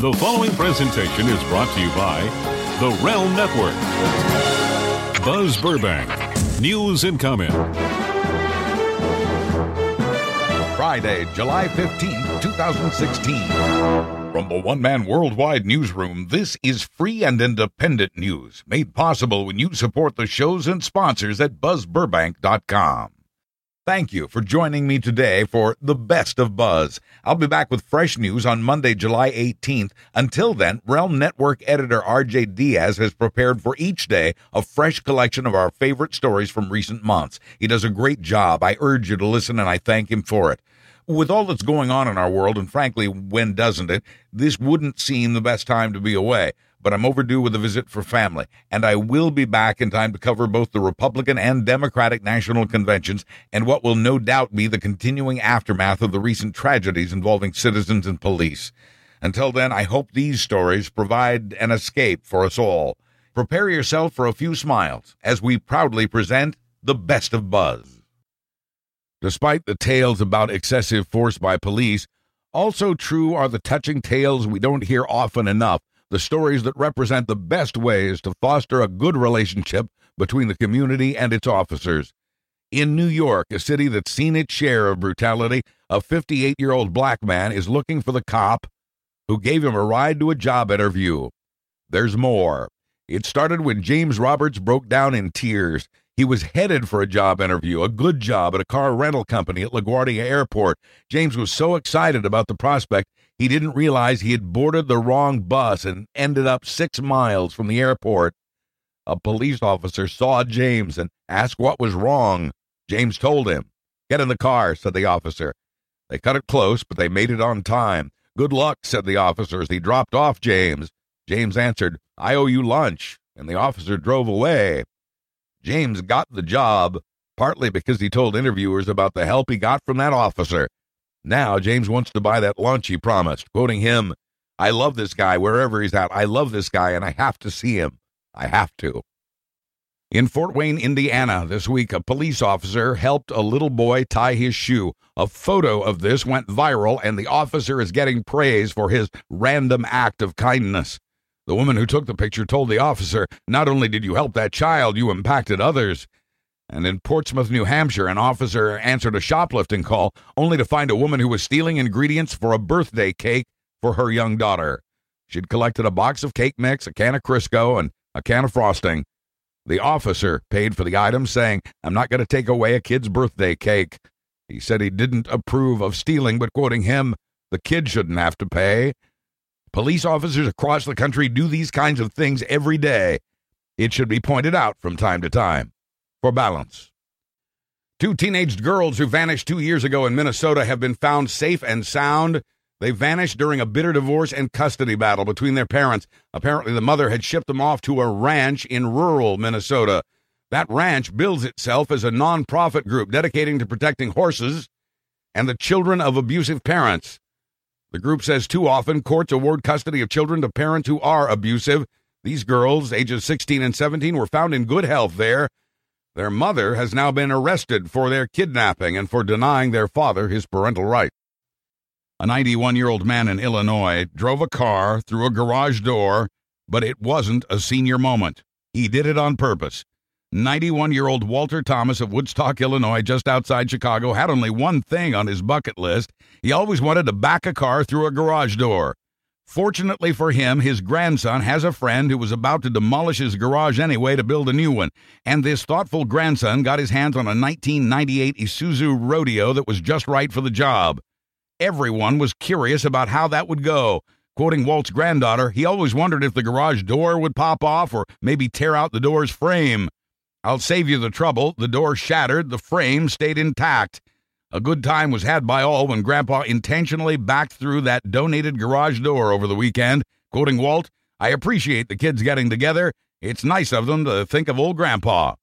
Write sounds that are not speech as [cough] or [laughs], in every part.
The following presentation is brought to you by the Realm Network. Buzz Burbank, news and comment. Friday, July 15th, 2016. From the One Man Worldwide Newsroom, this is free and independent news made possible when you support the shows and sponsors at buzzburbank.com. Thank you for joining me today for the best of Buzz. I'll be back with fresh news on Monday, July 18th. Until then, Realm Network editor RJ Diaz has prepared for each day a fresh collection of our favorite stories from recent months. He does a great job. I urge you to listen and I thank him for it. With all that's going on in our world, and frankly, when doesn't it, this wouldn't seem the best time to be away but I'm overdue with a visit for family, and I will be back in time to cover both the Republican and Democratic national conventions and what will no doubt be the continuing aftermath of the recent tragedies involving citizens and police. Until then, I hope these stories provide an escape for us all. Prepare yourself for a few smiles as we proudly present the best of Buzz. Despite the tales about excessive force by police, also true are the touching tales we don't hear often enough the stories that represent the best ways to foster a good relationship between the community and its officers. In New York, a city that's seen its share of brutality, a 58 year old black man is looking for the cop who gave him a ride to a job interview. There's more. It started when James Roberts broke down in tears. He was headed for a job interview, a good job at a car rental company at LaGuardia Airport. James was so excited about the prospect, he didn't realize he had boarded the wrong bus and ended up six miles from the airport. A police officer saw James and asked what was wrong. James told him. Get in the car, said the officer. They cut it close, but they made it on time. Good luck, said the officer as he dropped off James. James answered, I owe you lunch, and the officer drove away. James got the job, partly because he told interviewers about the help he got from that officer. Now, James wants to buy that lunch he promised, quoting him, I love this guy wherever he's at. I love this guy, and I have to see him. I have to. In Fort Wayne, Indiana, this week, a police officer helped a little boy tie his shoe. A photo of this went viral, and the officer is getting praise for his random act of kindness. The woman who took the picture told the officer, Not only did you help that child, you impacted others. And in Portsmouth, New Hampshire, an officer answered a shoplifting call only to find a woman who was stealing ingredients for a birthday cake for her young daughter. She'd collected a box of cake mix, a can of Crisco, and a can of frosting. The officer paid for the items, saying, I'm not going to take away a kid's birthday cake. He said he didn't approve of stealing, but quoting him, the kid shouldn't have to pay. Police officers across the country do these kinds of things every day. It should be pointed out from time to time for balance. Two teenage girls who vanished two years ago in Minnesota have been found safe and sound. They vanished during a bitter divorce and custody battle between their parents. Apparently, the mother had shipped them off to a ranch in rural Minnesota. That ranch bills itself as a nonprofit group dedicating to protecting horses and the children of abusive parents. The group says too often courts award custody of children to parents who are abusive. These girls, ages 16 and 17, were found in good health there their mother has now been arrested for their kidnapping and for denying their father his parental right. A 91 year old man in Illinois drove a car through a garage door, but it wasn't a senior moment. He did it on purpose. 91 year old Walter Thomas of Woodstock, Illinois, just outside Chicago, had only one thing on his bucket list. He always wanted to back a car through a garage door. Fortunately for him, his grandson has a friend who was about to demolish his garage anyway to build a new one. And this thoughtful grandson got his hands on a 1998 Isuzu Rodeo that was just right for the job. Everyone was curious about how that would go. Quoting Walt's granddaughter, he always wondered if the garage door would pop off or maybe tear out the door's frame. I'll save you the trouble. The door shattered, the frame stayed intact. A good time was had by all when Grandpa intentionally backed through that donated garage door over the weekend. Quoting Walt, I appreciate the kids getting together. It's nice of them to think of old Grandpa.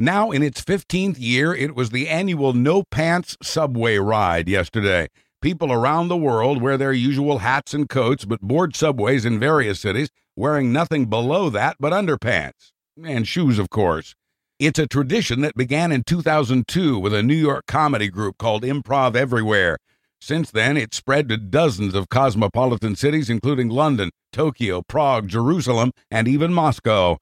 Now, in its 15th year, it was the annual No Pants Subway ride yesterday. People around the world wear their usual hats and coats, but board subways in various cities wearing nothing below that but underpants. And shoes, of course. It's a tradition that began in 2002 with a New York comedy group called Improv Everywhere. Since then, it spread to dozens of cosmopolitan cities, including London, Tokyo, Prague, Jerusalem, and even Moscow.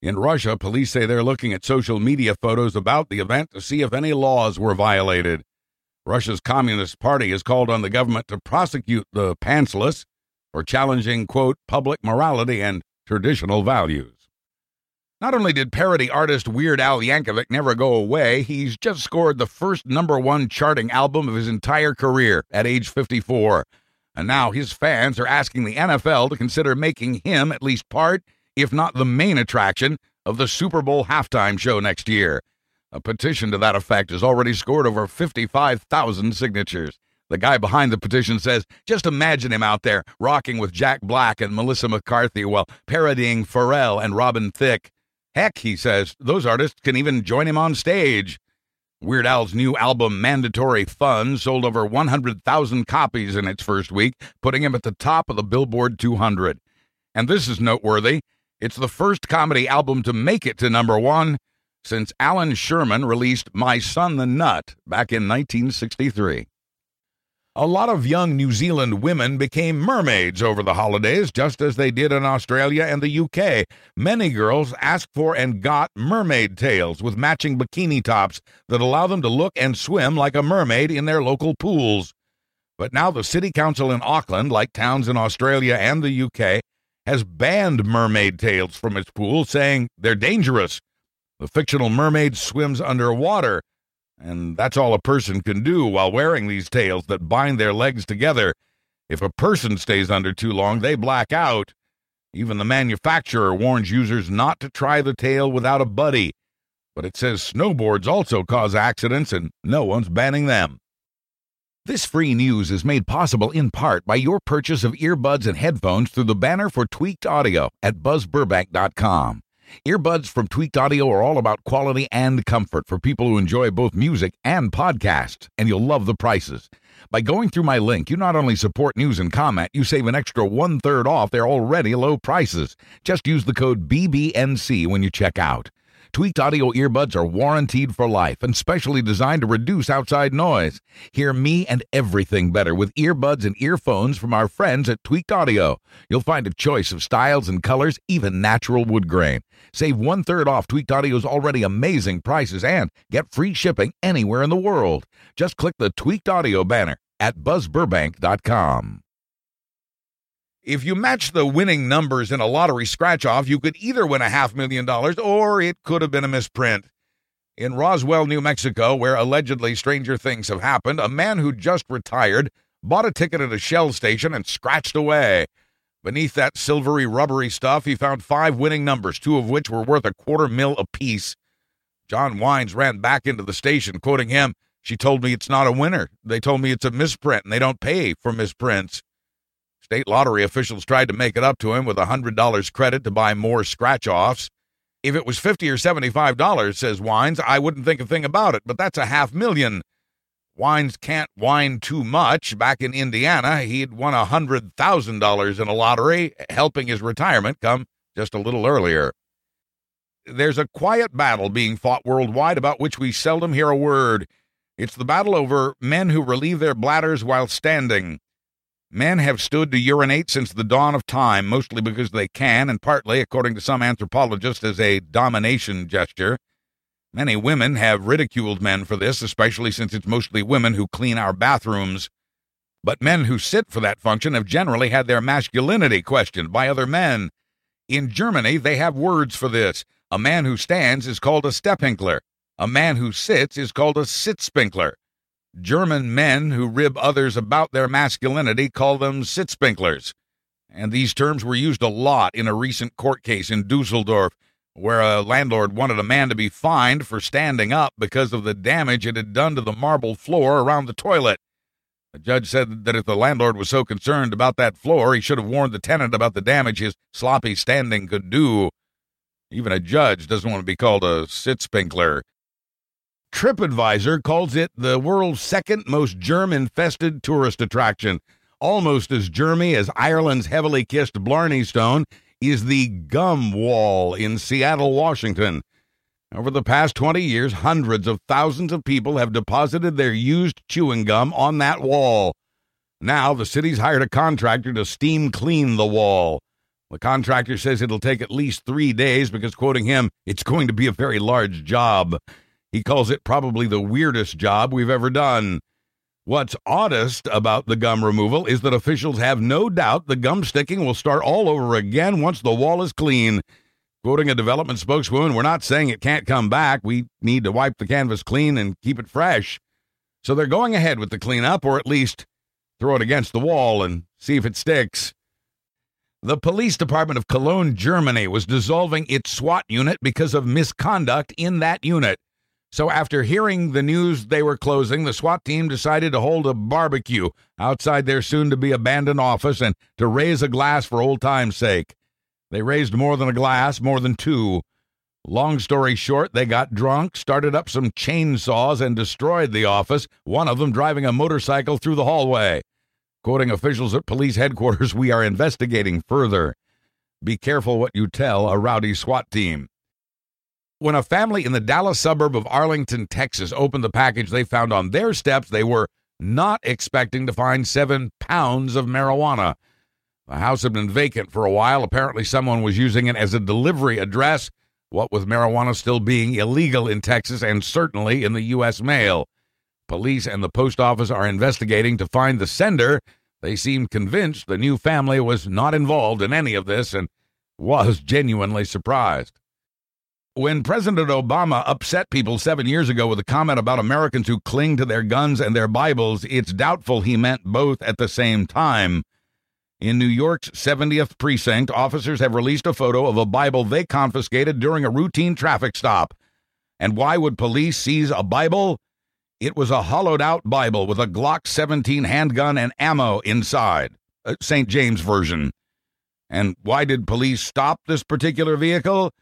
In Russia, police say they're looking at social media photos about the event to see if any laws were violated. Russia's Communist Party has called on the government to prosecute the pantsless for challenging, quote, public morality and traditional values. Not only did parody artist Weird Al Yankovic never go away, he's just scored the first number one charting album of his entire career at age 54. And now his fans are asking the NFL to consider making him at least part if not the main attraction, of the Super Bowl halftime show next year. A petition to that effect has already scored over 55,000 signatures. The guy behind the petition says, just imagine him out there rocking with Jack Black and Melissa McCarthy while parodying Pharrell and Robin Thicke. Heck, he says, those artists can even join him on stage. Weird Al's new album, Mandatory Fun, sold over 100,000 copies in its first week, putting him at the top of the Billboard 200. And this is noteworthy. It's the first comedy album to make it to number one since Allan Sherman released My Son the Nut back in 1963. A lot of young New Zealand women became mermaids over the holidays, just as they did in Australia and the UK. Many girls asked for and got mermaid tails with matching bikini tops that allow them to look and swim like a mermaid in their local pools. But now the City Council in Auckland, like towns in Australia and the UK, has banned mermaid tails from its pools, saying they're dangerous. The fictional mermaid swims underwater, and that's all a person can do while wearing these tails that bind their legs together. If a person stays under too long, they black out. Even the manufacturer warns users not to try the tail without a buddy. But it says snowboards also cause accidents, and no one's banning them. This free news is made possible in part by your purchase of earbuds and headphones through the banner for Tweaked Audio at buzzburbank.com. Earbuds from Tweaked Audio are all about quality and comfort for people who enjoy both music and podcasts, and you'll love the prices. By going through my link, you not only support news and comment, you save an extra one third off their already low prices. Just use the code BBNC when you check out. Tweaked audio earbuds are warranted for life and specially designed to reduce outside noise. Hear me and everything better with earbuds and earphones from our friends at Tweaked Audio. You'll find a choice of styles and colors, even natural wood grain. Save one third off Tweaked Audio's already amazing prices and get free shipping anywhere in the world. Just click the Tweaked Audio banner at buzzburbank.com. If you match the winning numbers in a lottery scratch off, you could either win a half million dollars or it could have been a misprint. In Roswell, New Mexico, where allegedly stranger things have happened, a man who just retired bought a ticket at a Shell station and scratched away. Beneath that silvery, rubbery stuff, he found five winning numbers, two of which were worth a quarter mil apiece. John Wines ran back into the station, quoting him, She told me it's not a winner. They told me it's a misprint, and they don't pay for misprints. State lottery officials tried to make it up to him with a $100 credit to buy more scratch offs. If it was 50 or $75, says Wines, I wouldn't think a thing about it, but that's a half million. Wines can't whine too much. Back in Indiana, he'd won a $100,000 in a lottery, helping his retirement come just a little earlier. There's a quiet battle being fought worldwide about which we seldom hear a word. It's the battle over men who relieve their bladders while standing. Men have stood to urinate since the dawn of time, mostly because they can, and partly, according to some anthropologists, as a domination gesture. Many women have ridiculed men for this, especially since it's mostly women who clean our bathrooms. But men who sit for that function have generally had their masculinity questioned by other men. In Germany, they have words for this. A man who stands is called a stehpinkler. A man who sits is called a sitzpinkler. German men who rib others about their masculinity call them sitzpinklers. And these terms were used a lot in a recent court case in Dusseldorf, where a landlord wanted a man to be fined for standing up because of the damage it had done to the marble floor around the toilet. The judge said that if the landlord was so concerned about that floor, he should have warned the tenant about the damage his sloppy standing could do. Even a judge doesn't want to be called a sitzpinkler. TripAdvisor calls it the world's second most germ infested tourist attraction. Almost as germy as Ireland's heavily kissed Blarney Stone is the Gum Wall in Seattle, Washington. Over the past 20 years, hundreds of thousands of people have deposited their used chewing gum on that wall. Now, the city's hired a contractor to steam clean the wall. The contractor says it'll take at least three days because, quoting him, it's going to be a very large job. He calls it probably the weirdest job we've ever done. What's oddest about the gum removal is that officials have no doubt the gum sticking will start all over again once the wall is clean. Quoting a development spokeswoman, we're not saying it can't come back. We need to wipe the canvas clean and keep it fresh. So they're going ahead with the cleanup, or at least throw it against the wall and see if it sticks. The police department of Cologne, Germany was dissolving its SWAT unit because of misconduct in that unit. So, after hearing the news they were closing, the SWAT team decided to hold a barbecue outside their soon to be abandoned office and to raise a glass for old time's sake. They raised more than a glass, more than two. Long story short, they got drunk, started up some chainsaws, and destroyed the office, one of them driving a motorcycle through the hallway. Quoting officials at police headquarters, we are investigating further. Be careful what you tell a rowdy SWAT team. When a family in the Dallas suburb of Arlington, Texas opened the package they found on their steps, they were not expecting to find seven pounds of marijuana. The house had been vacant for a while. Apparently, someone was using it as a delivery address, what with marijuana still being illegal in Texas and certainly in the U.S. mail. Police and the post office are investigating to find the sender. They seem convinced the new family was not involved in any of this and was genuinely surprised. When President Obama upset people seven years ago with a comment about Americans who cling to their guns and their Bibles, it's doubtful he meant both at the same time. In New York's 70th precinct, officers have released a photo of a Bible they confiscated during a routine traffic stop. And why would police seize a Bible? It was a hollowed out Bible with a Glock 17 handgun and ammo inside, uh, A St. James version. And why did police stop this particular vehicle?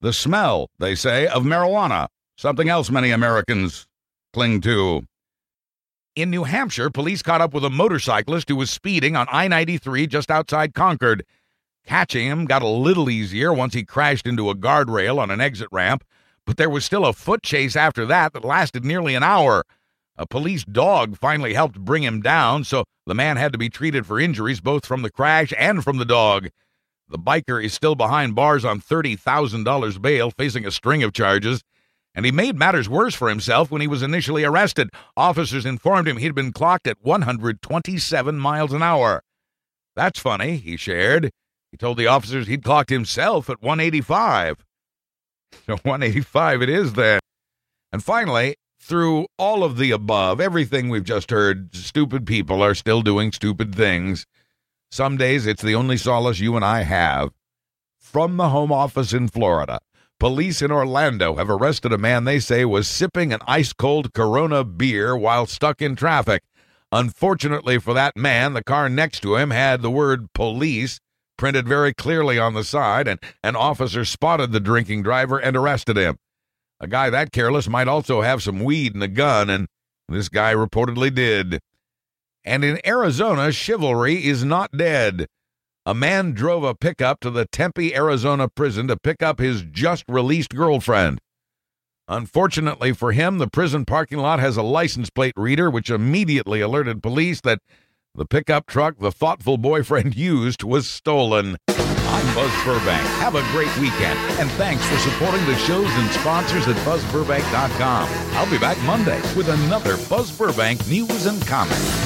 The smell, they say, of marijuana, something else many Americans cling to. In New Hampshire, police caught up with a motorcyclist who was speeding on I 93 just outside Concord. Catching him got a little easier once he crashed into a guardrail on an exit ramp, but there was still a foot chase after that that lasted nearly an hour. A police dog finally helped bring him down, so the man had to be treated for injuries both from the crash and from the dog. The biker is still behind bars on $30,000 bail, facing a string of charges. And he made matters worse for himself when he was initially arrested. Officers informed him he'd been clocked at 127 miles an hour. That's funny, he shared. He told the officers he'd clocked himself at 185. So [laughs] 185 it is then. And finally, through all of the above, everything we've just heard, stupid people are still doing stupid things. Some days it's the only solace you and I have. From the home office in Florida, police in Orlando have arrested a man they say was sipping an ice cold Corona beer while stuck in traffic. Unfortunately for that man, the car next to him had the word police printed very clearly on the side, and an officer spotted the drinking driver and arrested him. A guy that careless might also have some weed and a gun, and this guy reportedly did. And in Arizona, chivalry is not dead. A man drove a pickup to the Tempe, Arizona prison to pick up his just released girlfriend. Unfortunately for him, the prison parking lot has a license plate reader, which immediately alerted police that the pickup truck the thoughtful boyfriend [laughs] used was stolen. I'm Buzz Burbank. Have a great weekend, and thanks for supporting the shows and sponsors at BuzzBurbank.com. I'll be back Monday with another Buzz Burbank news and comment.